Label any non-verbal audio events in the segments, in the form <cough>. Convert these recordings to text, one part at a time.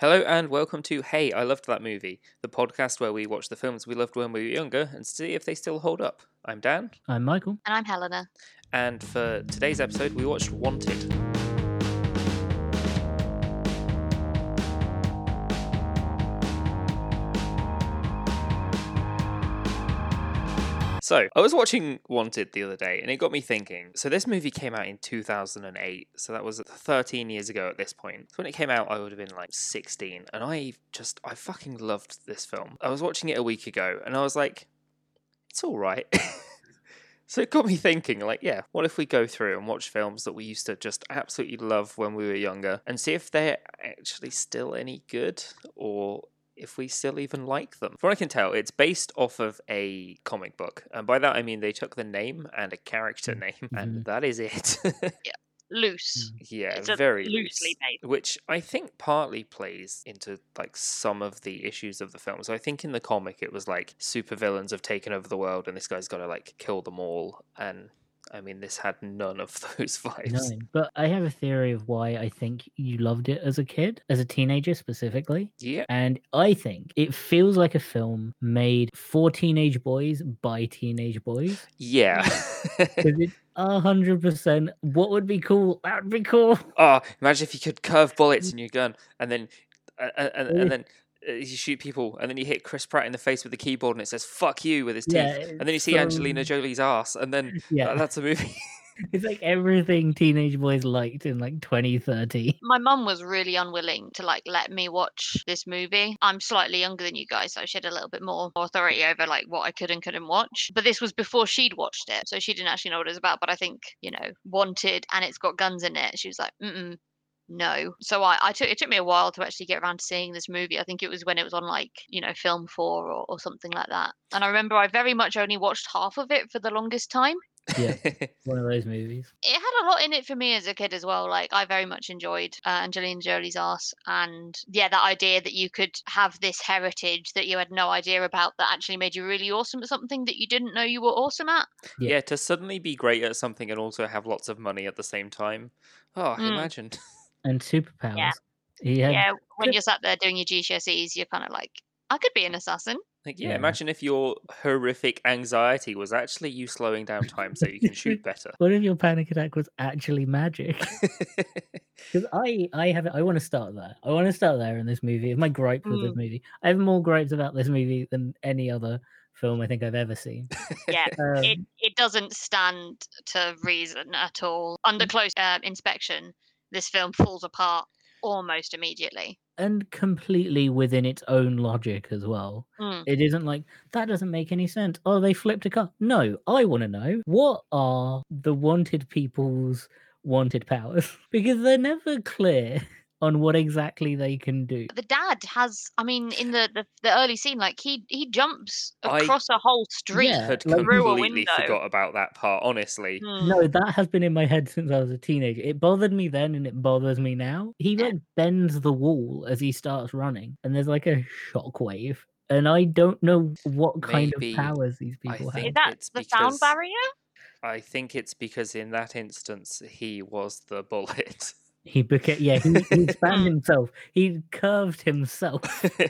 Hello and welcome to Hey, I Loved That Movie, the podcast where we watch the films we loved when we were younger and see if they still hold up. I'm Dan, I'm Michael. And I'm Helena. and for today's episode, we watched Wanted. So, I was watching Wanted the other day and it got me thinking. So, this movie came out in 2008. So, that was 13 years ago at this point. So, when it came out, I would have been like 16. And I just, I fucking loved this film. I was watching it a week ago and I was like, it's all right. <laughs> so, it got me thinking, like, yeah, what if we go through and watch films that we used to just absolutely love when we were younger and see if they're actually still any good or if we still even like them. From what I can tell, it's based off of a comic book. And by that I mean they took the name and a character mm. name, and mm-hmm. that is it. <laughs> Loose. Mm. yeah, It's very loosely loose. made. Which I think partly plays into like some of the issues of the film. So I think in the comic it was like supervillains have taken over the world and this guy's gotta like kill them all and I mean this had none of <laughs> those vibes. No, but I have a theory of why I think you loved it as a kid, as a teenager specifically. Yeah. And I think it feels like a film made for teenage boys by teenage boys. Yeah. <laughs> A hundred percent what would be cool. That would be cool. Oh, imagine if you could curve bullets in your gun and then uh, uh, and, and then you shoot people and then you hit Chris Pratt in the face with the keyboard and it says "fuck you" with his teeth, Yeah, and then you see so- Angelina Jolie's ass, and then <laughs> Yeah, that- that's a movie. <laughs> it's like everything teenage boys liked in like 2030. My mum was really unwilling to like let me watch this movie. I'm slightly younger than you guys, so she had a little bit more authority over like what I could and couldn't watch. But this was before she'd watched it, so she didn't actually know what it was about. But I think you know, wanted and it's got guns in it. She was like, mm no. So I, I took it took me a while to actually get around to seeing this movie. I think it was when it was on like you know Film Four or, or something like that. And I remember I very much only watched half of it for the longest time. Yeah, <laughs> one of those movies. it had a lot in it for me as a kid as well. Like I very much enjoyed uh, Angelina Jolie's ass, and yeah, that idea that you could have this heritage that you had no idea about that actually made you really awesome at something that you didn't know you were awesome at. Yeah. yeah, to suddenly be great at something and also have lots of money at the same time. Oh, Mm. imagine. <laughs> And superpowers. He had yeah, when you're sat there doing your GCSEs, you're kind of like, I could be an assassin. Like, yeah, Yeah. imagine if your horrific anxiety was actually you slowing down time so you can shoot <laughs> better. What if your panic attack was actually magic? <laughs> Because I, I have, I want to start there. I want to start there in this movie. My gripe with this Mm. movie. I have more gripes about this movie than any other film I think I've ever seen. Yeah. <laughs> Um, It, it doesn't stand to reason at all. Under close uh, inspection, this film falls apart almost immediately. and completely within its own logic as well. Mm. It isn't like that doesn't make any sense. Oh, they flipped a car. No, I want to know what are the wanted people's wanted powers <laughs> because they're never clear on what exactly they can do. the dad has i mean in the the, the early scene like he he jumps across a whole street Yeah, Had like- through a completely window. forgot about that part, honestly. Hmm. No, that has been in my head since I was a teenager. It bothered me then and it bothers me now. He Yeah. like bends the wall as he starts running, and there's like a shockwave. And I don't know what kind Maybe- of powers these I people is have. that it's the sound barrier I think it's because in that instance he was the bullet. <laughs> He became yeah, he, he <laughs> spanned himself. He curved himself.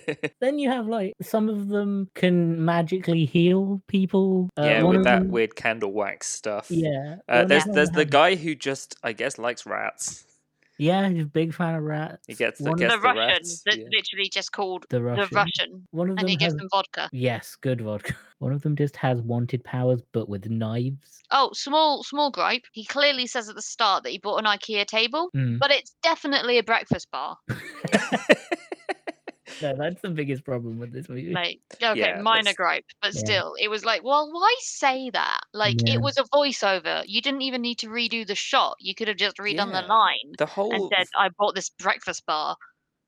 <laughs> Then you have like some of them can magically heal people. Uh, yeah, with that them- weird candle wax stuff. Yeah, Uh, there's there's the guy who just I guess likes rats. Yeah, he's a big fan of rats. He gets the- one gets the the russian rats, that's yeah. literally just called the Russian. the russian One of them and he gives them vodka yes, good vodka. One of them just has wanted powers, but with knives. oh small small gripe he clearly says at the start that he bought an ikea table Mm. but it's definitely a breakfast bar <laughs> <laughs> no, that's the biggest problem with this movie. like okay Yeah, minor that's- gripe but Yeah. still it was like well why say that like Yeah. it was a voiceover you didn't even need to redo the shot you could have just redone Yeah. the line The and whole said i bought this breakfast bar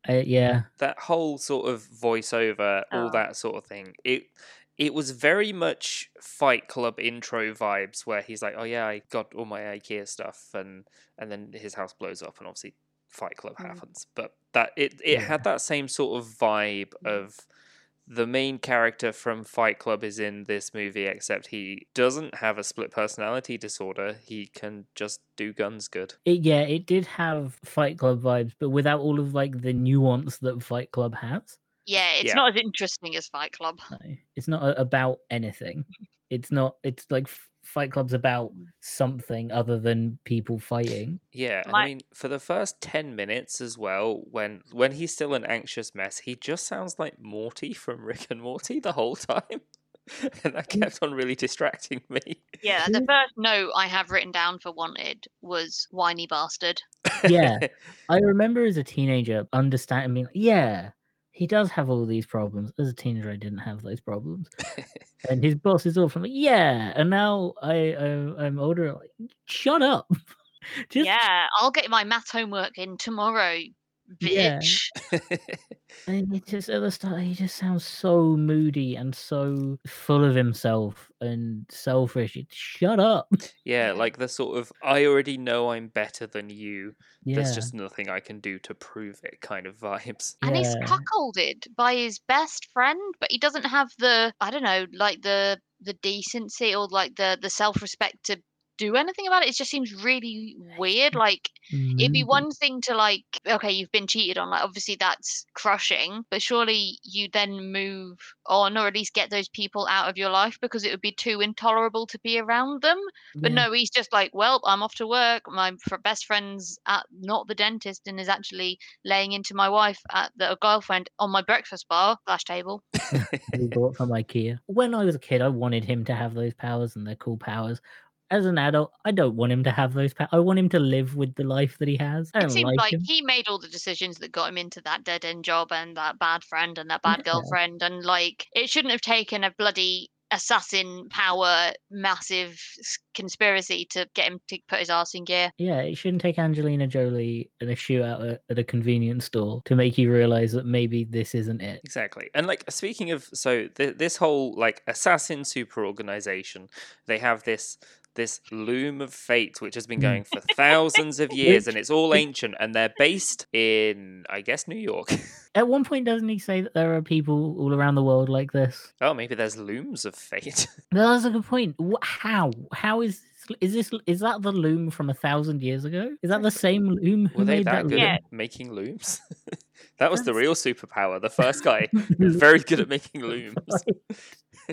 Uh, yeah, that whole sort of voiceover, all Oh. that sort of thing. It it was very much Fight Club intro vibes, where he's like, "Oh yeah, I got all my IKEA stuff," and and then his house blows up, and obviously Fight Club Mm. happens. But that it it Yeah. had that same sort of vibe of the main character from Fight Club is in this movie, except he doesn't have a split personality disorder. He can just do guns good. It, yeah, it did have Fight Club vibes, but without all of like the nuance that Fight Club has. Yeah, it's Yeah. not as interesting as Fight Club. No, it's not about anything. <laughs> It's not. It's like F- Fight Club's about something other than people fighting. Yeah, and My- I mean, for the first ten minutes as well, when when he's still an anxious mess, he just sounds like Morty from Rick and Morty the whole time, <laughs> and that kept on really distracting me. Yeah, the first note I have written down for wanted was whiny bastard. Yeah. <laughs> I remember as a teenager understanding, being like, yeah, he does have all these problems. As a teenager, I didn't have those problems, <laughs> and his boss is awful. Like, yeah, and now I, I I'm older. Like, shut up. <laughs> Just yeah, I'll get my math homework in tomorrow, Yeah. <laughs> And he just at the start, he just sounds so moody and so full of himself and selfish. It's, Shut up. yeah, Yeah. like the sort of I already know I'm better than you. Yeah, There's just nothing I can do to prove it kind of vibes. And he's Yeah. cuckolded by his best friend, but he doesn't have the I don't know, like the the decency or like the the self respect to do anything about it. It just seems really weird. Mm, like it'd be one thing to like, okay, you've been cheated on, like obviously that's crushing, but surely you then move on or at least get those people out of your life because it would be too intolerable to be around them. But Yeah. no, he's just like, well, I'm off to work. My best friend's at not the dentist and is actually laying into my wife at the girlfriend on my breakfast bar slash table. <laughs> we bought from IKEA. When I was a kid, I wanted him to have those powers, and they're cool powers. As an adult, I don't want him to have those powers. I want him to live with the life that he has. I It don't seems like, like he made all the decisions that got him into that dead end job and that bad friend and that bad Yeah. girlfriend. And like, it shouldn't have taken a bloody assassin power massive conspiracy to get him to put his ass in gear. Yeah, it shouldn't take Angelina Jolie and a shootout at, at a convenience store to make you realize that maybe this isn't it. Exactly. And like speaking of so th- this whole like assassin super organization, they have this this loom of fate which has been hmm. going for thousands of <laughs> years and it's all ancient and they're based in I guess New York. <laughs> At one point, doesn't he say that there are people all around the world like this? oh, maybe there's looms of fate. <laughs> That's a good point. How? How is this, is this? Is that the loom from a thousand years ago? Is that the same loom? Who Were they made that that good loom? At making looms? that was the real superpower. The first guy very good at making looms.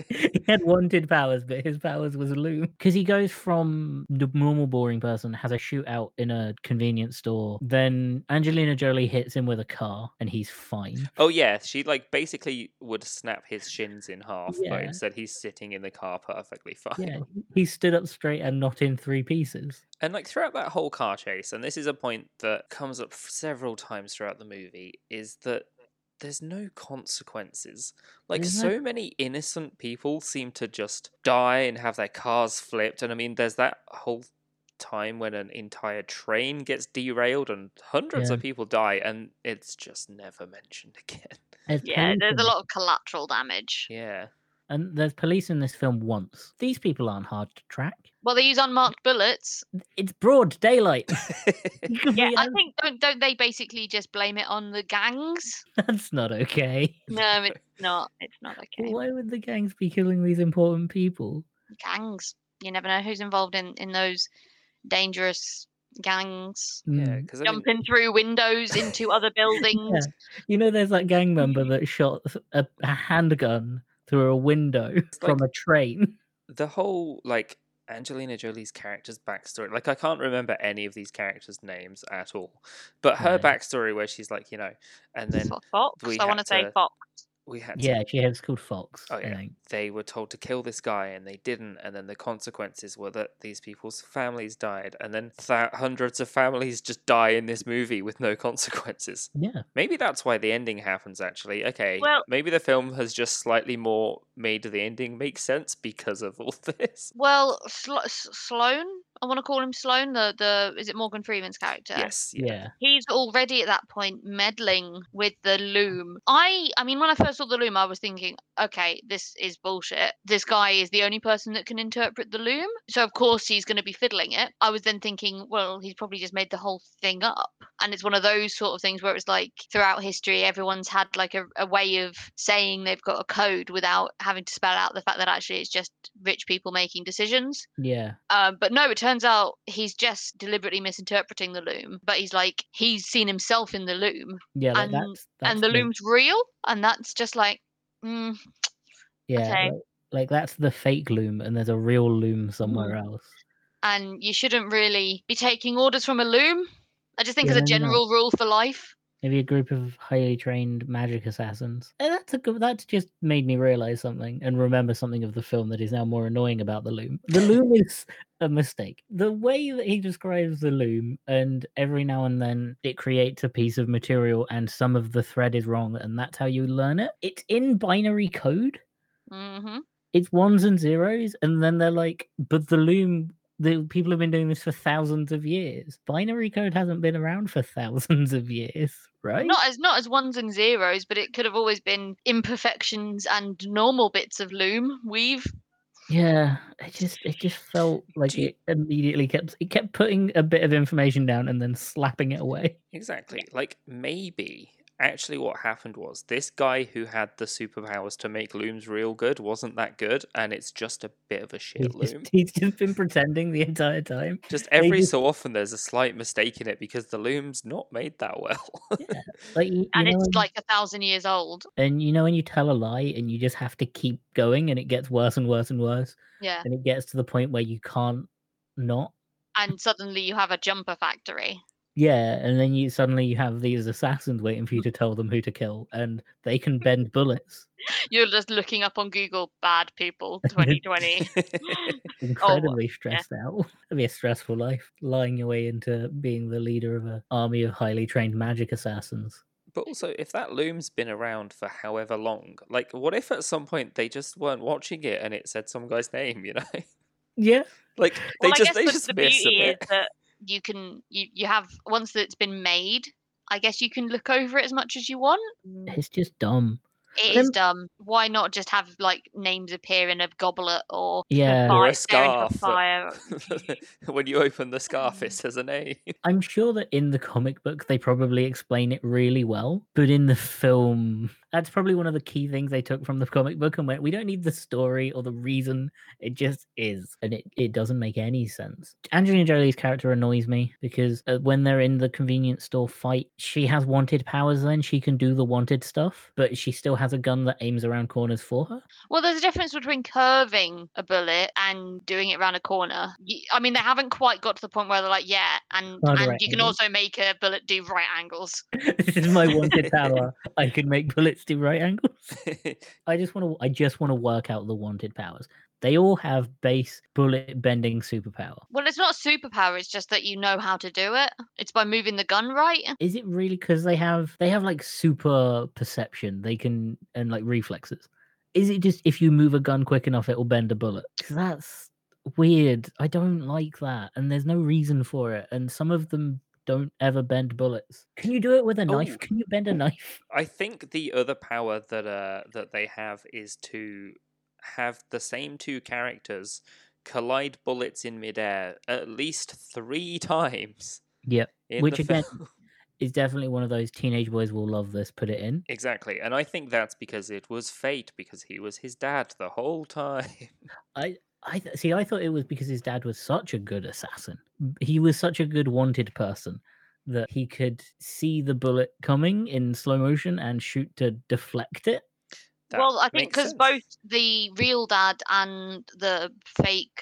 <laughs> he had wanted powers, but his powers was a loom. Because he goes from the normal boring person, has a shootout in a convenience store. Then Angelina Jolie hits him with a car, and he's fine. Oh yeah, she like basically would snap his shins in half, but Yeah. instead he's sitting in the car perfectly <laughs> fine. Yeah, he stood up straight and not in three pieces. And like throughout that whole car chase, and this is a point that comes up several times throughout the movie, is that there's no consequences. Like There's no- so many innocent people seem to just die and have their cars flipped. And I mean, there's that whole time when an entire train gets derailed and hundreds Yeah. of people die, and it's just never mentioned <laughs> again. There's Yeah, there's a lot of collateral damage. Yeah. And there's police in this film once. These people aren't hard to track. Well, they use unmarked bullets. It's broad daylight. <laughs> You Yeah, I think don't don't they basically just blame it on the gangs? <laughs> that's not okay. No, it's not. It's not okay. Why would the gangs be killing these important people? Gangs. You never know who's involved in in those dangerous gangs. Yeah, Mm. because I mean, Jumping through windows into other <laughs> buildings. You know, there's that gang member that shot a, a handgun through a window <laughs> from a train. the whole like Angelina Jolie's character's backstory, like I can't remember any of these characters' names at all, but her Right. backstory where she's like, you know, and then Fox. we I want to say to- Fox. We had to Yeah, she has called Fox. Oh, yeah. they were told to kill this guy and they didn't and then the consequences were that these people's families died and then th- hundreds of families just die in this movie with no <laughs> consequences Yeah. maybe that's why the ending happens actually okay Well- maybe the film has just slightly more made the ending make sense because of all <laughs> this Well, Slo- S- Sloane I want to call him Sloan. The the is it Morgan Freeman's character? Yes. Yeah. Yeah. He's already at that point meddling with the loom. I I mean when I first saw the loom I was thinking, okay, this is bullshit. This guy is the only person that can interpret the loom. So of course he's going to be fiddling it. I was then thinking, well, he's probably just made the whole thing up. And it's one of those sort of things where it's like throughout history everyone's had like a, a way of saying they've got a code without having to spell out the fact that actually it's just rich people making decisions. Yeah. Um, but no, it turns out he's just deliberately misinterpreting the loom. But he's like he's seen himself in the loom, Yeah. And- that's, that's and the loom's real, and that's just like, mm, Yeah. okay. Like, like that's the fake loom, and there's a real loom somewhere else. and you shouldn't really be taking orders from a loom. I just think as Yeah, a no. general rule for life. Maybe a group of highly trained magic assassins. And that's a good. That's just made me realize something and remember something of the film that is now more annoying about the loom. The <laughs> loom is a mistake. The way that he describes the loom, and every now and then it creates a piece of material, and some of the thread is wrong, and that's how you learn it. It's in binary code. hmm It's ones and zeros, and then they're like, but the loom. The people have been doing this for thousands of years. Binary code hasn't been around for <laughs> thousands of years, right? Not as not as ones and zeros, but it could have always been imperfections and normal bits of loom weave. Yeah, it just it just felt <laughs> like you- it immediately kept it kept putting a bit of information down and then slapping it away. Exactly. Like maybe actually what happened was this guy who had the superpowers to make looms real good wasn't that good, and it's just a bit of a shit He's loom. just, <laughs> he's just been pretending the entire time. Just every just- so often, there's a slight mistake in it because the loom's not made that well. <laughs> Like you, you And know, it's when- like a thousand years old. and you know when you tell a lie and you just have to keep going and it gets worse and worse and worse Yeah. and it gets to the point where you can't not. And suddenly you have a jumper factory. Yeah, and then you suddenly you have these assassins waiting for you to tell them who to kill, and they can bend bullets. You're just looking up on Google bad people 2020. <laughs> <laughs> incredibly stressed out. It'd be a stressful life, lying your way into being the leader of an army of highly trained magic assassins. But also, if that loom's been around for however long, like, what if at some point they just weren't watching it and it said some guy's <laughs> name, you know? Yeah, like, they well, just I they guess just the, the miss a beauty is that you can you you have once that it's been made. I guess you can look over it as much as you want. Mm. it's just dumb. It is dumb. Why not just have like names appear in a goblet or Yeah. Or a fire, stare into scarf. fire? <laughs> when you open the scarf, it mm. says a name. <laughs> I'm sure that in the comic book they probably explain it really well, but in the film, that's probably one of the key things they took from the comic book and went, we don't need the story or the reason. It just is, and it, it doesn't make any sense. Angelina Jolie's character annoys me because uh, when they're in the convenience store fight, she has wanted powers. Then she can do the wanted stuff, but she still has a gun that aims around corners for her. Well, there's a difference between curving a bullet and doing it around a corner. I mean, they haven't quite got to the point where they're like, yeah, and and right you can angles. also make a bullet do right angles. <laughs> this is my wanted <laughs> power. I can make bullets do right angles. <laughs> <laughs> I just want to. I just want to work out the wanted powers. They all have base bullet bending superpower. Well, it's not a superpower. It's just that you know how to do it. It's by moving the gun right. Is it really because they have they have like super perception? They can and like reflexes. Is it just if you move a gun quick enough, it will bend a bullet? 'Cause that's weird. I don't like that, and there's no reason for it. And some of them don't ever bend bullets. Can you do it with a knife? Oh. Can you bend a knife? <laughs> I think the other power that uh that they have is to have the same two characters collide bullets in midair at least three <laughs> times. Yep. Which again- film. <laughs> It's definitely one of those teenage boys will love this. Put it in. Exactly, and I think that's because it was fate because he was his dad the whole time. I I th- see. I thought it was because his dad was such a good assassin. He was such a good wanted person that he could see the bullet coming in slow motion and shoot to deflect it. That well, I think because both the real dad and the fake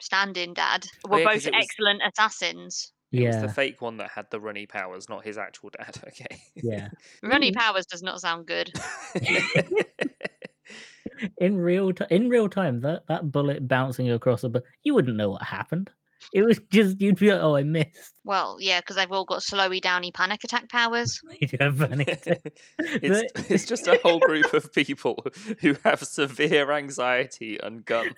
stand-in dad Oh, were yeah, 'cause both it was- excellent assassins. it was the fake one that had the runny powers, not his actual dad. <laughs> Okay. yeah. Runny mm. Powers does not sound good. <laughs> <laughs> In real time, in real time, that that bullet bouncing across a, bu- you wouldn't know what happened. It was <laughs> just you'd be like, oh, I missed. Well, yeah, because they've all got slowy downy panic attack powers. <laughs> You do have panic <laughs> attack. it's, But- it's just a whole group of people who have severe anxiety and guns.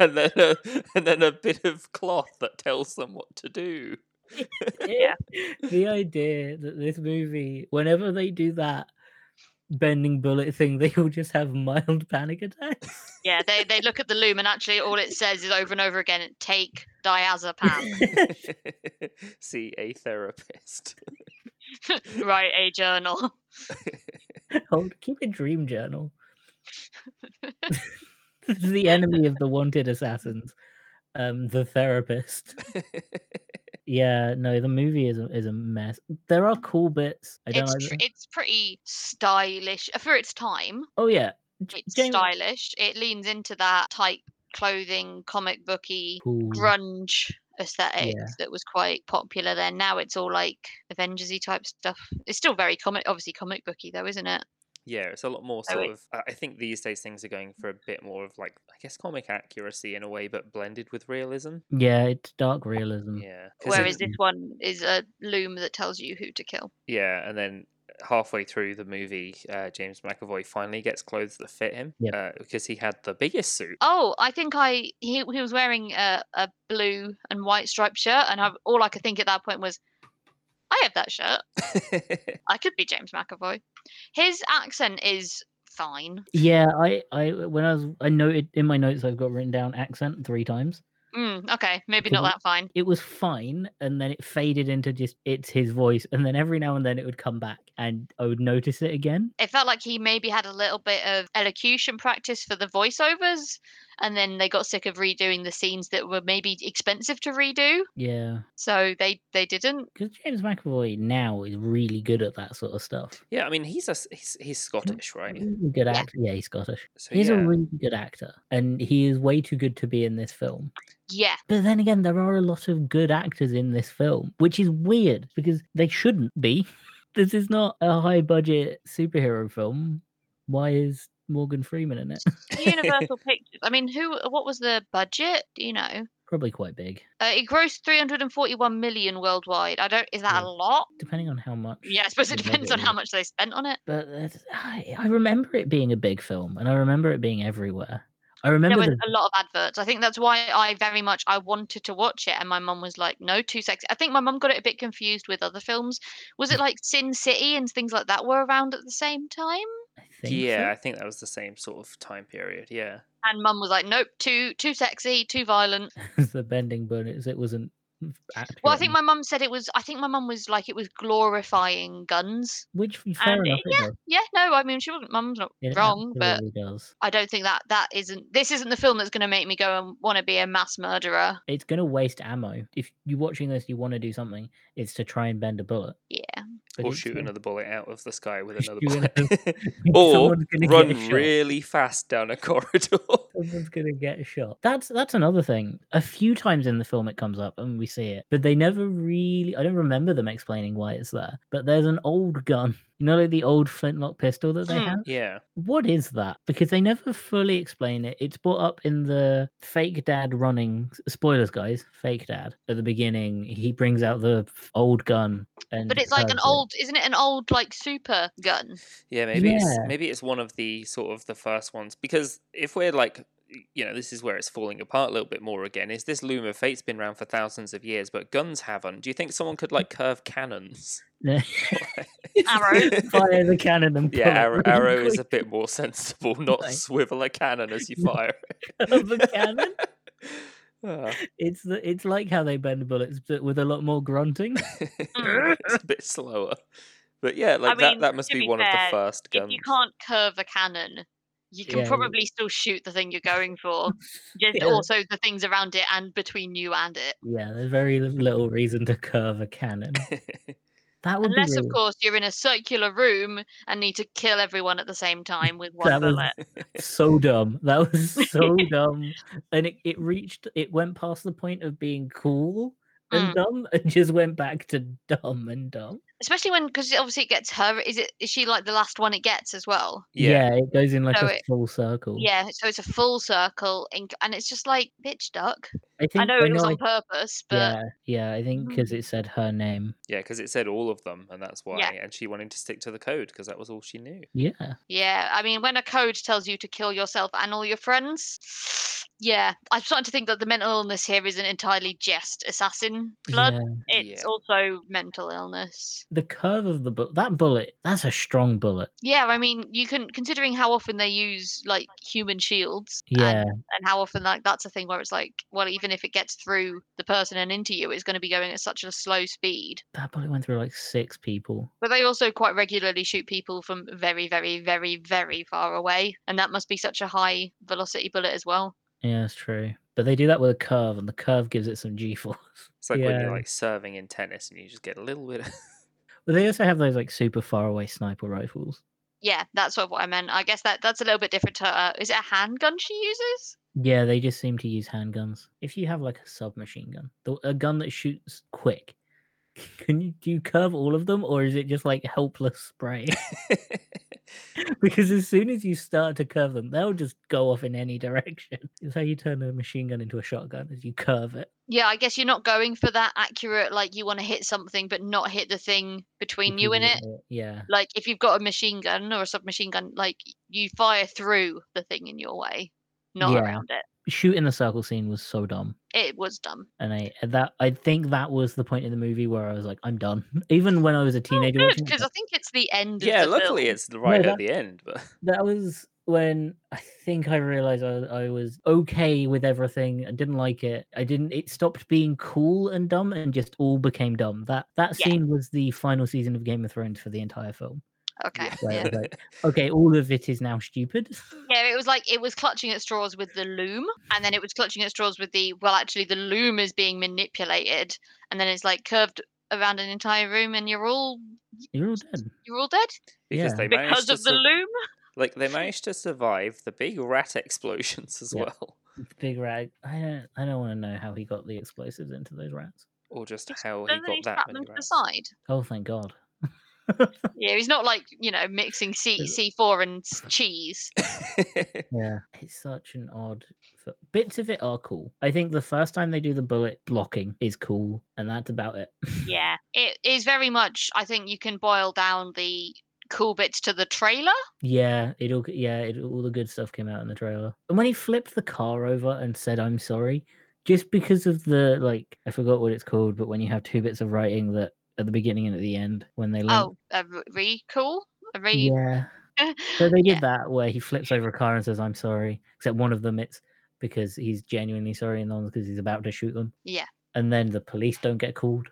and then a, and then a bit of cloth that tells them what to do. Yeah. the idea that this movie, whenever they do that bending bullet thing, <laughs> they will just have mild <laughs> panic attacks. Yeah, they, they look at the loom and actually all it says is over and over again take diazepam. <laughs> See a therapist. Write a journal. Hold, keep a dream journal. The enemy of the wanted assassins. Um, the therapist. Yeah, no, the movie is a, is a mess. There are cool bits. I don't It's like. tr- it's pretty stylish uh, for its time. Oh yeah, It's James- stylish. It leans into that tight clothing, comic booky, Cool. grunge aesthetic Yeah. that was quite popular then. Now it's all like Avengersy type stuff. It's still very comic, obviously comic booky though, isn't it? Yeah, it's a lot more sort it- of. I I think these days things are going for a bit more of like, I guess, comic accuracy in a way, but blended with realism. Yeah, it's dark realism. Yeah. Whereas it- this one is a loom that tells you who to kill. Yeah, and then halfway through the movie, uh, James McAvoy finally gets clothes that fit him Yep. uh, because he had the biggest suit. Oh, I think I he he was wearing a, a blue and white striped shirt, and I, all I could think at that point was, I have that shirt. <laughs> I could be James McAvoy. His accent is fine. Yeah, I, I when I was I noted in my notes I've got written down accent three times. Mm, okay, maybe not that fine. It was fine, and then it faded into just it's his voice, and then every now and then it would come back, and I would notice it again. It felt like he maybe had a little bit of elocution practice for the voiceovers, and then they got sick of redoing the scenes that were maybe expensive to redo, Yeah, so they they didn't. because James McAvoy now is really good at that sort of stuff. yeah, I mean he's a he's, he's Scottish, right? Really good Yeah. actor. Yeah, he's Scottish. So He's yeah, a really good actor, and he is way too good to be in this film. Yeah, But then again, there are a lot of good actors in this film, which is weird because they shouldn't be. <laughs> This is not a high budget superhero film. Why is Morgan Freeman in it? <laughs> Universal <laughs> Pictures. I mean, who? What was the budget? Do you know? Probably quite big, Uh, it grossed 341 million worldwide. I don't. Is that Yeah. a lot? depending on how much. Yeah, I suppose it depends on how much they spent on it. But I, I remember it being a big film, and I remember it being everywhere. I remember There was the a lot of adverts. I think that's why I very much I wanted to watch it, and my mum was like, "No, too sexy." I think my mum got it a bit confused with other films. Was it <laughs> like Sin City and things like that were around at the same time? I think yeah, so. I think that was the same sort of time period. Yeah, And mum was like, "Nope, too too sexy, too violent." <laughs> the bending bullets. It wasn't. Accurate. Well, I think my mum said it was. I think my mum was like, it was glorifying guns. which fair and enough. it yeah. Yeah, no, I mean she wasn't. Mum's not It wrong, but does. I don't think that that isn't. This isn't the film that's going to make me go and want to be a mass murderer. It's going to waste ammo. If you're watching this, you want to do something. It's to try and bend a bullet. Yeah. But or shoot another bullet out of the sky with another bullet, <laughs> <laughs> or someone's gonna get run really fast down a corridor. <laughs> Someone's gonna get shot. That's that's another thing. A few times in the film it comes up and we see it, but they never really. I don't remember them explaining why it's there. But there's an old gun. You know, like the old flintlock pistol that they Hmm. have. yeah, What is that? Because they never fully explain it. It's brought up in the fake dad running spoilers, guys. Fake dad at the beginning. He brings out the old gun, and But it's like an it. old, isn't it? An old like super gun. yeah. Maybe it's Yeah. maybe it's one of the sort of the first ones because if we're like. You know, this is where it's falling apart a little bit more again. Is this Loom of Fate's been around for thousands of years, but guns haven't? Do you think someone could like curve cannons? <laughs> <laughs> Arrow. <laughs> Fire the cannon and Yeah, pull arrow, really arrow is a bit more sensible. Not Right. swivel a cannon as you <laughs> fire. Curve <laughs> a cannon. Ah, It's the it's like how they bend bullets, but with a lot more grunting. It's a bit slower, but yeah, like mean, that. That must be, be one of the first If guns. you can't curve a cannon, you can Yeah, probably still shoot the thing you're going for. Just Yeah. also the things around it and between you and it. Yeah, there's very little reason to curve a cannon. That would Unless, of course, you're in a circular room and need to kill everyone at the same time with one That was- bullet. so dumb. That was <laughs> so dumb, and it, it reached it went past the point of being cool and Mm. dumb, and just went back to dumb and dumb. Especially when because obviously it gets her. Is it? Is she like the last one it gets as well? Yeah. it goes in like So a it- full circle. Yeah, so it's a full circle, in, and it's just like bitch duck. I think I know it was know on purpose, but yeah, yeah, I think because Mhm. it said her name. Yeah, because it said all of them, and that's why. Yeah. And she wanted to stick to the code because that was all she knew. Yeah, Yeah, I mean, when a code tells you to kill yourself and all your friends, yeah, I'm starting to think that the mental illness here isn't entirely just assassin blood. yeah. It's also mental illness. The curve of the bullet, that bullet, that's a strong bullet. Yeah, I mean, you can considering how often they use like human shields, and, Yeah, and how often like that's a thing where it's like, well, even if it gets through the person and into you, it's going to be going at such a slow speed. that bullet went through like six people. But they also quite regularly shoot people from very, very, very, very far away, and that must be such a high velocity bullet as well. Yeah, that's true. But they do that with a curve, and the curve gives it some G force. <laughs> It's like when Yeah. you're like serving in tennis and you just get a little bit. Of... But they also have those like super far away sniper rifles. Yeah, that's sort of what I meant. I guess that that's a little bit different to. Uh, is it a handgun she uses? Yeah, they just seem to use handguns. If you have like a submachine gun, the, a gun that shoots quick, <laughs> can you do you curve all of them, or is it just like helpless spray? <laughs> <laughs> because as soon as you start to curve them, they'll just go off in any direction. <laughs> It's how you turn a machine gun into a shotgun, as you curve it. Yeah, I guess you're not going for that accurate. Like you want to hit something, but not hit the thing between you and it. Yeah, Like if you've got a machine gun or a submachine gun, like you fire through the thing in your way, not Yeah. around it. Shooting the circle scene was so dumb. It was dumb. And I that I think that was the point in the movie where I was like, I'm done. <laughs> Even when I was a teenager, Good watching it, because I think it's the end. yeah, of the luckily film. it's right that- at the end, but <laughs> that was when I think I realized I, I was okay with everything. I didn't like it. I didn't. It stopped being cool and dumb and just all became dumb. That that Yeah. scene was the final season of Game of Thrones for the entire film. Okay. Where Yeah. like, okay, all of it is now stupid. <laughs> Yeah, it was like it was clutching at straws with the loom, and then it was clutching at straws with the well, actually, the loom is being manipulated, and then it's like curved around an entire room, and you're all You're all dead. you're all dead because Yeah. they because managed to of the sur- loom. like they managed to survive the big rat explosions as Yeah. well, Big rag. I don't. I don't want to know how he got the explosives into those rats. or just how he got that slap many them to the rats. side? Oh, thank God. Yeah, he's not like you know mixing C C four and cheese. <laughs> Yeah, it's such an odd. Bits of it are cool. I think the first time they do the bullet blocking is cool, and that's about it. <laughs> Yeah, it is very much. I think you can boil down the cool bits to the trailer. yeah, it all. Yeah, it, all the good stuff came out in the trailer. And when he flipped the car over and said, "I'm sorry," just because of the like, I forgot what it's called, but when you have two bits of writing that at the beginning and at the end when they link. Oh, a re- re cool, a re. yeah. <laughs> So they did Yeah. that where he flips over a car and says, "I'm sorry," except one of them it's because he's genuinely sorry, and the other because he's about to shoot them. Yeah. And then the police don't get called.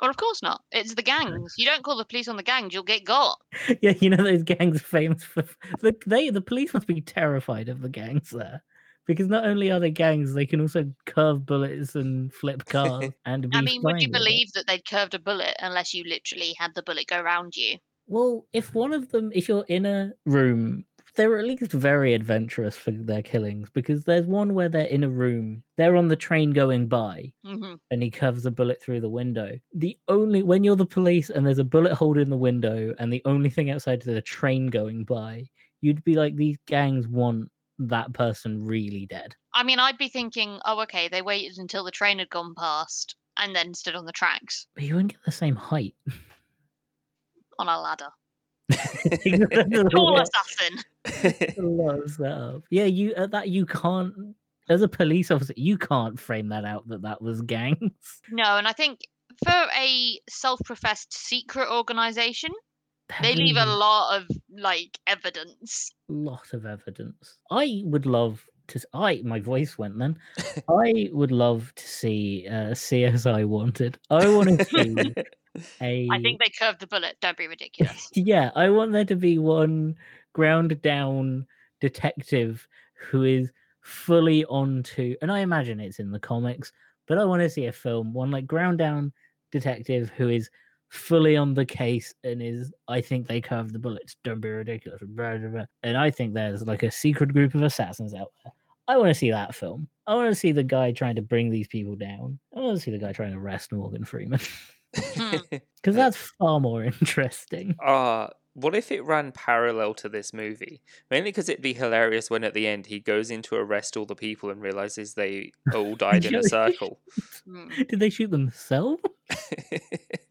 Well, of course not. It's the gangs. You don't call the police on the gangs, you'll get got. <laughs> yeah, you know those gangs are famous for <laughs> the they the police must be terrified of the gangs there. Because not only are they gangs, they can also curve bullets and flip <laughs> cars and be I mean, would you fine it. believe that they'd curved a bullet unless you literally had the bullet go round you? Well, if one of them, if you're in a room, they're at least very adventurous for their killings. Because there's one where they're in a room, they're on the train going by, hmm and he curves a bullet through the window. The only when you're the police and there's a bullet hole in the window, and the only thing outside is a train going by, you'd be like, these gangs want that person really dead. I mean, I'd be thinking, oh, okay, they waited until the train had gone past and then stood on the tracks But you wouldn't get the same height. on a ladder. <laughs> That's Tall a assassin. lot of setup. Yeah, you uh, that you can't. As a police officer, you can't frame that out that that was gangs. No, and I think for a self-professed secret organization, they leave a lot of like evidence. lot of evidence. I would love to. I my voice went then. <laughs> I would love to see uh, CSI Wanted. I want to see <laughs> a. I think they curved the bullet. Don't be ridiculous. <laughs> yeah, I want there to be one ground down detective who is fully onto, and I imagine it's in the comics, but I want to see a film, one like ground down detective who is fully on the case and is, I think they curved the bullets. Don't be ridiculous. blah, blah, blah. And I think there's like a secret group of assassins out there. I want to see that film. I want to see the guy trying to bring these people down. I want to see the guy trying to arrest Morgan Freeman. Hmm. <laughs> Because that's far more interesting. Uh, what if it ran parallel to this movie? Mainly because it'd be hilarious when at the end he goes in to arrest all the people and realizes they all died in a <laughs> circle. Did they shoot themselves? <laughs>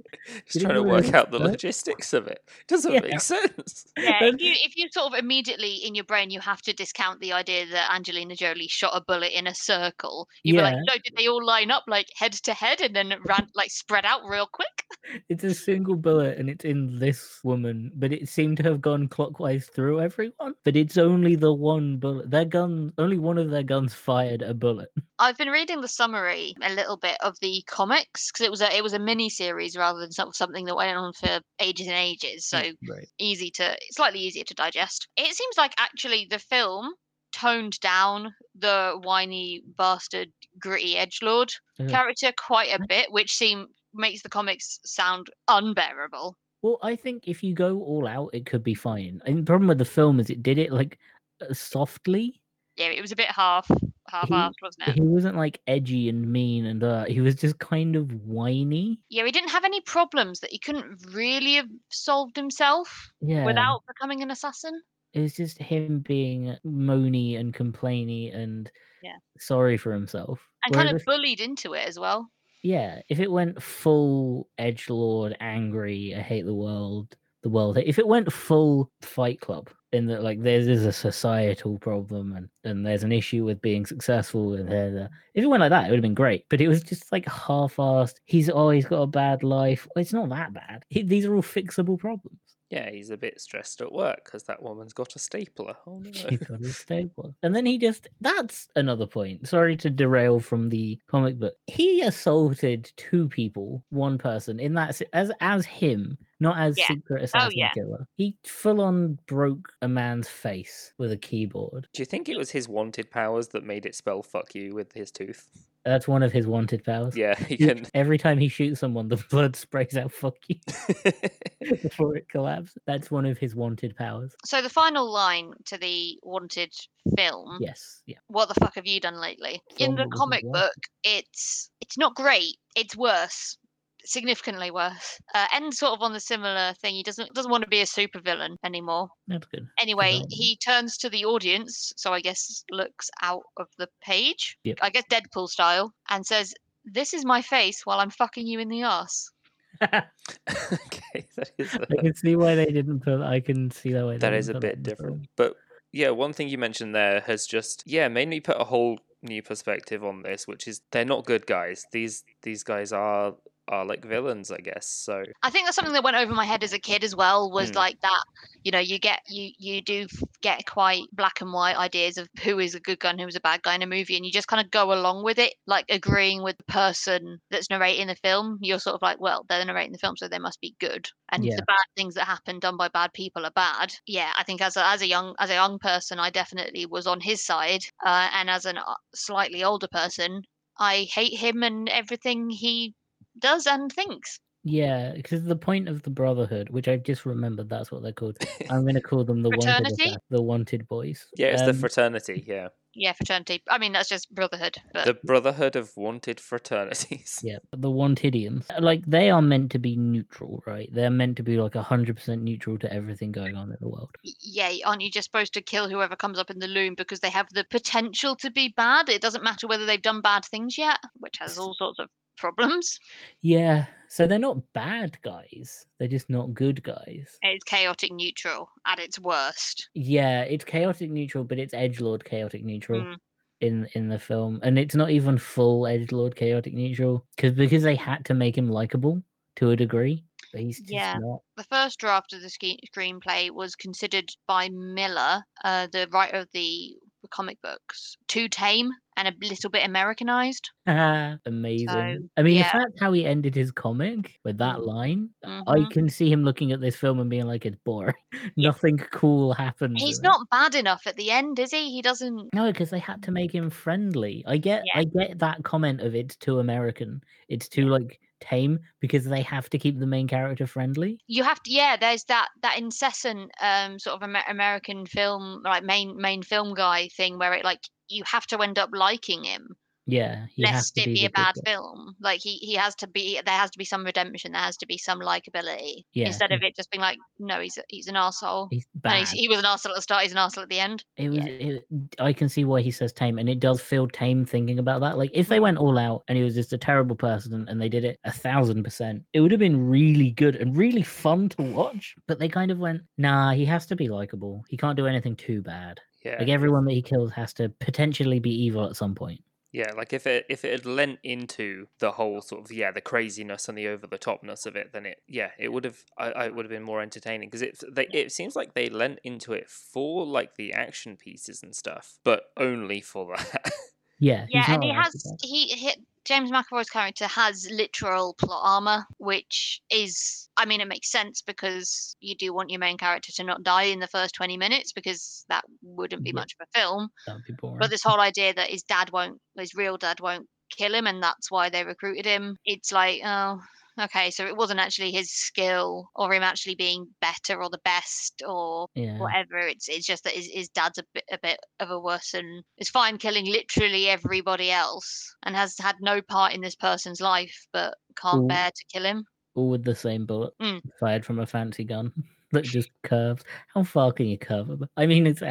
Just trying to work out the logistics of it. Doesn't Yeah. make sense. <laughs> Yeah, if you if you sort of immediately in your brain you have to discount the idea that Angelina Jolie shot a bullet in a circle. You'd be like, no, did they all line up like head to head and then ran like spread out real quick? It's a single bullet and it's in this woman, but it seemed to have gone clockwise through everyone. But it's only the one bullet. Their gun, only one of their guns fired a bullet. I've been reading the summary a little bit of the comics because it was a it was a mini series rather than some- something that went on for ages and ages. So right. easy to slightly easier to digest. It seems like actually the film toned down the whiny bastard gritty edge lord Yeah. character quite a bit, which seem makes the comics sound unbearable. Well, I think if you go all out, it could be fine. And the problem with the film is it did it like uh, softly. Yeah, it was a bit half half-assed, wasn't it? He wasn't like edgy and mean, and uh, he was just kind of whiny. Yeah, he didn't have any problems that he couldn't really have solved himself Yeah. without becoming an assassin. It was just him being moany and complainy and Yeah. sorry for himself. And Whereas kind of if- bullied into it as well. yeah, if it went full edge lord, angry, I hate the world, the world. If it went full Fight Club, in that like there's is a societal problem and and there's an issue with being successful and there's a- if it went like that, it would have been great. But it was just like half-assed. He's oh, always got a bad life. It's not that bad. He, these are all fixable problems. Yeah, he's a bit stressed at work because that woman's got a stapler. Oh no. <laughs> She's got a stapler. And then he just that's another point. Sorry to derail from the comic book. He assaulted two people, one person in that as as him, not as Yeah. secret oh, assassin yeah. killer. He full on broke a man's face with a keyboard. Do you think it was his wanted powers that made it spell "fuck you" with his tooth? That's one of his wanted powers. Yeah, <laughs> he He- can. Every time he shoots someone, the <laughs> blood sprays out "fuck you" <laughs> before it collapses. That's one of his wanted powers. So the final line to the wanted film Yes, yeah. what the fuck have you done lately? In the comic book, it's it's not great. It's worse, significantly worse. Uh, ends sort of on the similar thing. He doesn't doesn't want to be a supervillain anymore. That's good. Anyway, development. he turns to the audience, so I guess looks out of the page, Yep. I guess Deadpool style, and says, "This is my face while I'm fucking you in the ass." <laughs> okay, that is. I can see why they didn't put. I can see that way. they that didn't is a bit different. film. But yeah, one thing you mentioned there has just yeah made me put a whole new perspective on this, which is they're not good guys. These these guys are are like villains, I guess. So I think that's something that went over my head as a kid as well. Was Mm. like that, you know, you get you you do get quite black and white ideas of who is a good guy and who is a bad guy in a movie, and you just kind of go along with it, like agreeing with the person that's narrating the film. You're sort of like, well, they're narrating the film, so they must be good, and Yeah. the bad things that happen done by bad people are bad. Yeah, I think as a, as a young as a young person, I definitely was on his side, uh, and as a slightly older person, I hate him and everything he does and thinks. Yeah, because the point of the Brotherhood, which I've just remembered, that's what they're called. I'm going <laughs> to call them the wanted, Fraternity? The wanted boys. yeah, it's the Um, fraternity. Yeah, Yeah, fraternity. I mean, that's just brotherhood. But the Brotherhood of Wanted Fraternities. Yeah, the Wantidians. Like they are meant to be neutral, right? They're meant to be like hundred percent neutral to everything going on in the world. yeah, aren't you just supposed to kill whoever comes up in the loom because they have the potential to be bad? It doesn't matter whether they've done bad things yet, which has all sorts of problems. Yeah, so they're not bad guys. They're just not good guys. It's chaotic neutral at its worst. Yeah, it's chaotic neutral, but it's edge lord chaotic neutral Mm. in in the film, and it's not even full edge lord chaotic neutral because because they had to make him likable to a degree, but he's just Yeah. not. The first draft of the screenplay was considered by Millar, uh, the writer of the comic books, too tame and a little bit Americanized. <laughs> Amazing. So, I mean, yeah. if that's how he ended his comic with that Mm. line, I Mhm. can see him looking at this film and being like, "It's boring. <laughs> Nothing cool happens." He's in it." not bad enough at the end, is he? He doesn't. No, because they had to make him friendly. I get, Yeah. I get that comment of it's too American. It's too like tame because they have to keep the main character friendly. you have to yeah there's that that incessant um sort of Amer- american film like main main film guy thing where it like you have to end up liking him Yeah, he has lest to it be be a bad film. Like he he has to be there has to be some redemption. There has to be some likability Yeah, instead of it just being like, no, he's he's an asshole. He's bad. he's, he was an asshole at the start. He's an asshole at the end. It was. Yeah. It, I can see why he says tame, and it does feel tame thinking about that. Like if they went all out and he was just a terrible person, and they did it a thousand percent, it would have been really good and really fun to watch. But they kind of went, nah, he has to be likable. He can't do anything too bad. Yeah. Like everyone that he kills has to potentially be evil at some point. Yeah, like if it if it had lent into the whole sort of yeah the craziness and the over the topness of it, then it yeah it would have I, I would have been more entertaining because it they it seems like they lent into it for like the action pieces and stuff, but only for that. <laughs> Yeah, Yeah, and he has he, he James McAvoy's character has literal plot armor, which is I mean it makes sense because you do want your main character to not die in the first twenty minutes because that wouldn't be much of a film. That'd be boring. But this whole idea that his dad won't, his real dad won't kill him, and that's why they recruited him. It's like, oh, okay, so it wasn't actually his skill or him actually being better or the best or yeah, whatever. It's it's just that his, his dad's a bit a bit of a worse and is fine killing literally everybody else and has had no part in this person's life, but can't Ooh. bear to kill him. all with the same bullet Mm. fired from a fancy gun <laughs> that just curves. How far can you curve? I mean, it's you-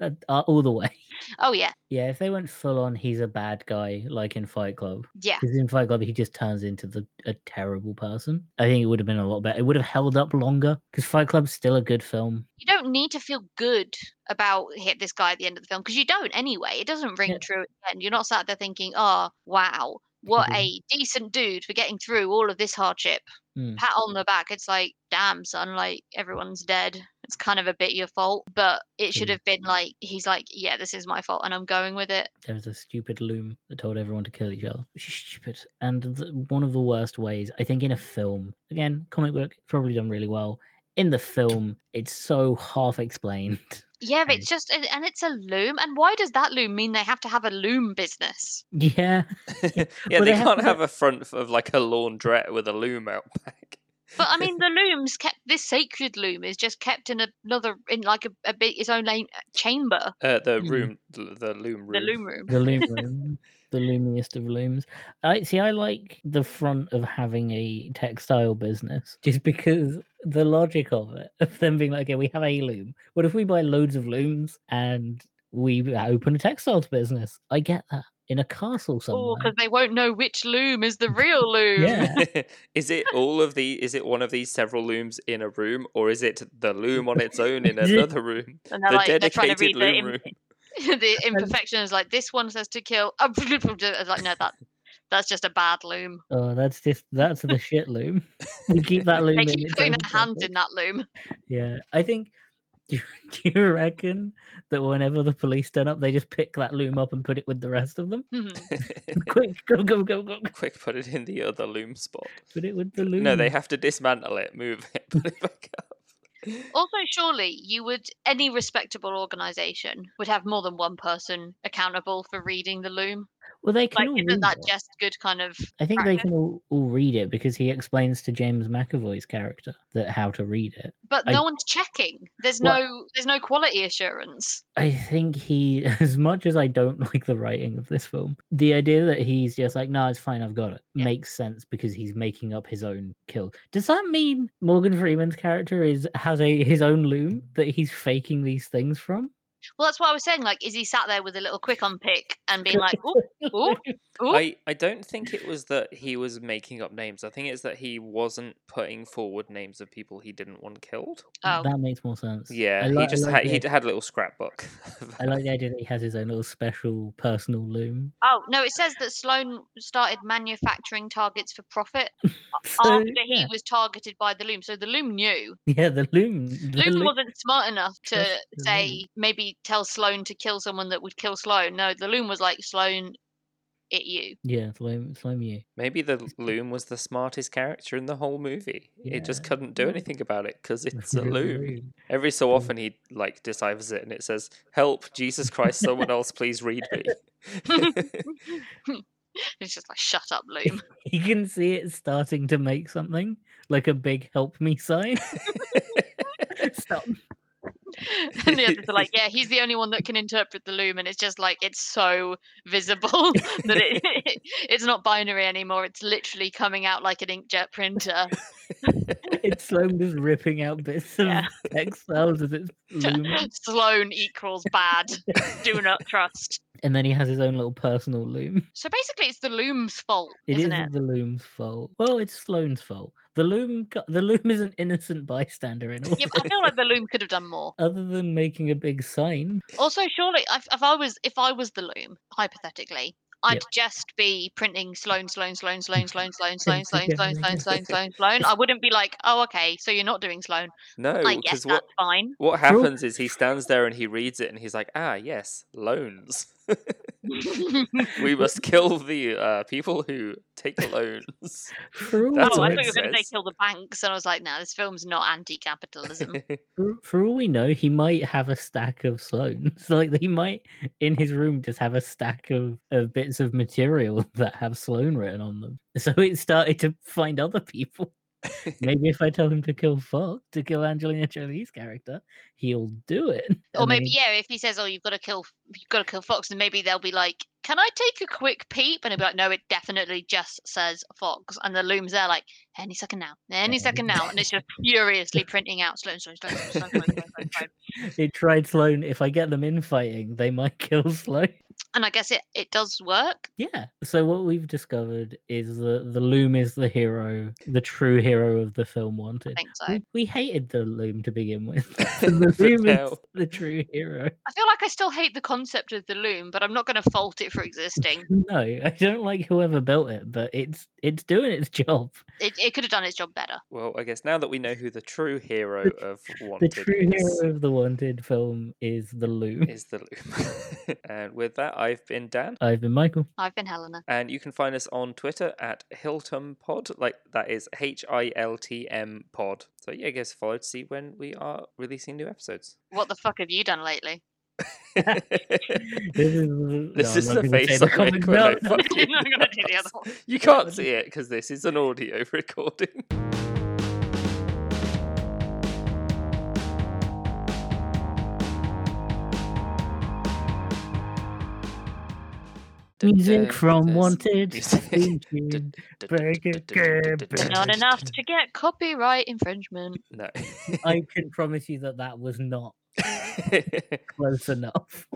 Uh, uh, all the <laughs> way. Oh yeah, Yeah, if they went full on, he's a bad guy, like in Fight Club. yeah. Because in Fight Club, he just turns into the a terrible person. I think it would have been a lot better. It would have held up longer. Because Fight Club's still a good film. you don't need to feel good about hit this guy at the end of the film because you don't anyway. It doesn't ring Yeah. true at the end. You're not sat there thinking, "Oh, wow, what a decent dude for getting through all of this hardship." Mm. Pat on the back. It's like, "Damn, son, like everyone's dead." It's kind of a bit your fault, but it should have been like he's like, "Yeah, this is my fault, and I'm going with it." There was a stupid loom that told everyone to kill each other. <laughs> Stupid. And the, one of the worst ways, I think, in a film, again, comic book, probably done really well. In the film, it's so half explained. <laughs> Yeah, but it's just, and and it's a loom. And why does that loom mean they have to have a loom business? Yeah. <laughs> <laughs> yeah, Well, they they can't to- have a front of like a laundrette with a loom out back. But I mean, <laughs> the loom's kept. This sacred loom is just kept in another, in like a, a bit its own chamber, Uh, the Mm. room, the, the loom room. the loom room. the loom room, the loomiest of looms. I see. I like the front of having a textile business, just because the logic of it, of them being like, okay, we have a loom. What if we buy loads of looms and we open a textiles business? I get that in a castle somewhere. Oh, because they won't know which loom is the real loom. Yeah. <laughs> is it all of the? Is it one of these several looms in a room, or is it the loom on its own in <laughs> another room? And they're The like, they're trying to dedicated read loom im- room. <laughs> the <laughs> imperfection is like, this one says to kill. <laughs> It's like, no, that that's just a bad loom. Oh, that's just that's the shit loom. We keep that loom. They in keep its putting own their hands in that loom. Yeah, I think. Do you, do you reckon that whenever the police turn up, they just pick that loom up and put it with the rest of them? Mhm. Quick, go, go, go, go! Quick, put it in the other loom spot. Put it with the loom. No, they have to dismantle it, move it, put it back up. Also, surely you would, any respectable organization would have more than one person accountable for reading the loom. Well, they can Like, all isn't read that it. just good kind of? I think they can all, all read it because he explains to James McAvoy's character that how to read it. But I- no one's checking. There's Well- no, there's no quality assurance. I think he, <laughs> as much as I don't like the writing of this film, the idea that he's just like, no, it's fine, I've got it, Yeah. makes sense because he's making up his own kill. Does that mean Morgan Freeman's character is has a his own loom that he's faking these things from? Well, that's what I was saying. Like, is he sat there with a little quick on pick and being like, "Ooh, <laughs> ooh, ooh"? I, I don't think it was that he was making up names. I think it's that he wasn't putting forward names of people he didn't want killed. Oh, That makes more sense. Yeah, I he just like had he idea- had a little scrapbook. I like the <laughs> idea that he has his own little special personal loom. oh no! It says that Sloan started manufacturing targets for profit <laughs> So, after he was targeted by the loom. So the loom knew. yeah, the loom. The Loom loom- wasn't smart enough to say loom. Maybe tell Sloan to kill someone that would kill Sloan. No, the loom was like Sloan, it you. Yeah, loom, loom you. Maybe the loom was the smartest character in the whole movie. It just couldn't do anything about it because <laughs> it's a The loom. Every so often he like deciphers it and it says, "Help, Jesus Christ! Someone else, please read me." <laughs> <laughs> It's just like shut up, loom. You can see it starting to make something like a big help me sign. Stop. <laughs> and the others are like, <laughs> yeah, he's the only one that can interpret the loom, and it's just like it's so visible <laughs> that it, it's not binary anymore. It's literally coming out like an inkjet printer. it's Sloan just ripping out bits of Yeah. text files as it's looming. Sloan equals bad. Do not trust. And then he has his own little personal loom. So basically, it's the loom's fault, It isn't isn't it? the loom's fault. Well, it's Sloan's fault. The loom, the loom is an innocent bystander in all. Yeah, but I feel like the loom could have done more. Other than making a big sign, Also, surely, if, if I was if I was the loom, hypothetically, I'd Yep. just be printing Sloan, Sloan, Sloan, Sloan, Sloan, Sloan, Sloan, Print Sloan, again Sloan, and Sloan, again. Sloan, Sloan, Sloan. I wouldn't be like, oh, okay, so you're not doing Sloan. No, I guess because that's fine. what happens is he stands there and he reads it and he's like, ah, yes, loans. <laughs> we must <laughs> kill the uh, people who take the loans. for all, That's oh, what I it thought you were going to say kill the banks, and I was like, no, this film's not anti-capitalism. <laughs> for, for all we know, he might have a stack of Sloans. Like he might in his room just have a stack of, of bits of material that have Sloan written on them. So it started to find other people maybe if I tell him to kill Fox, to kill Angelina Jolie's character, he'll do it. <laughs> Or maybe yeah, if he says, "Oh, you've got to kill, you've got to kill Fox," then maybe they'll be like, "Can I take a quick peep?" And he'll be like, "No, it definitely just says Fox." And the loom's there, like any second now, any second now, and it's just <laughs> furiously printing out Sloane. Sloan, Sloan, Sloan, Sloan, Sloan, Sloan, Sloan. <laughs> It tried Sloan. If I get them in fighting, they might kill Sloan. And I guess it it does work. Yeah. So what we've discovered is that the Loom is the hero, the true hero of the film I Wanted. think so. We, we hated the Loom to begin with. and <laughs> <laughs> the <laughs> Loom is the true hero. I feel like I still hate the concept of the loom, but I'm not going to fault it for existing. No, I don't like whoever built it, but it's it's doing its job. It, it could have done its job better. Well, I guess now that we know who the true hero of wanted The true is, hero of the Wanted film is the Loom. is the loom. and with that, I've been Dan. I've been Michael. I've been Helena. And you can find us on Twitter at Hiltum Pod. Like that is H I L T M Pod. So yeah, give us a follow to see when we are releasing new episodes. What the fuck have you done lately? This is no, This is the gonna face the comment, no, no, no, I'm gonna do the other one. You can't see it because this is an audio <laughs> recording. Music from Wanted. Music. theme tune. Break it, good, Not enough to get copyright infringement. No. I <laughs> can promise you that that was not <laughs> close enough.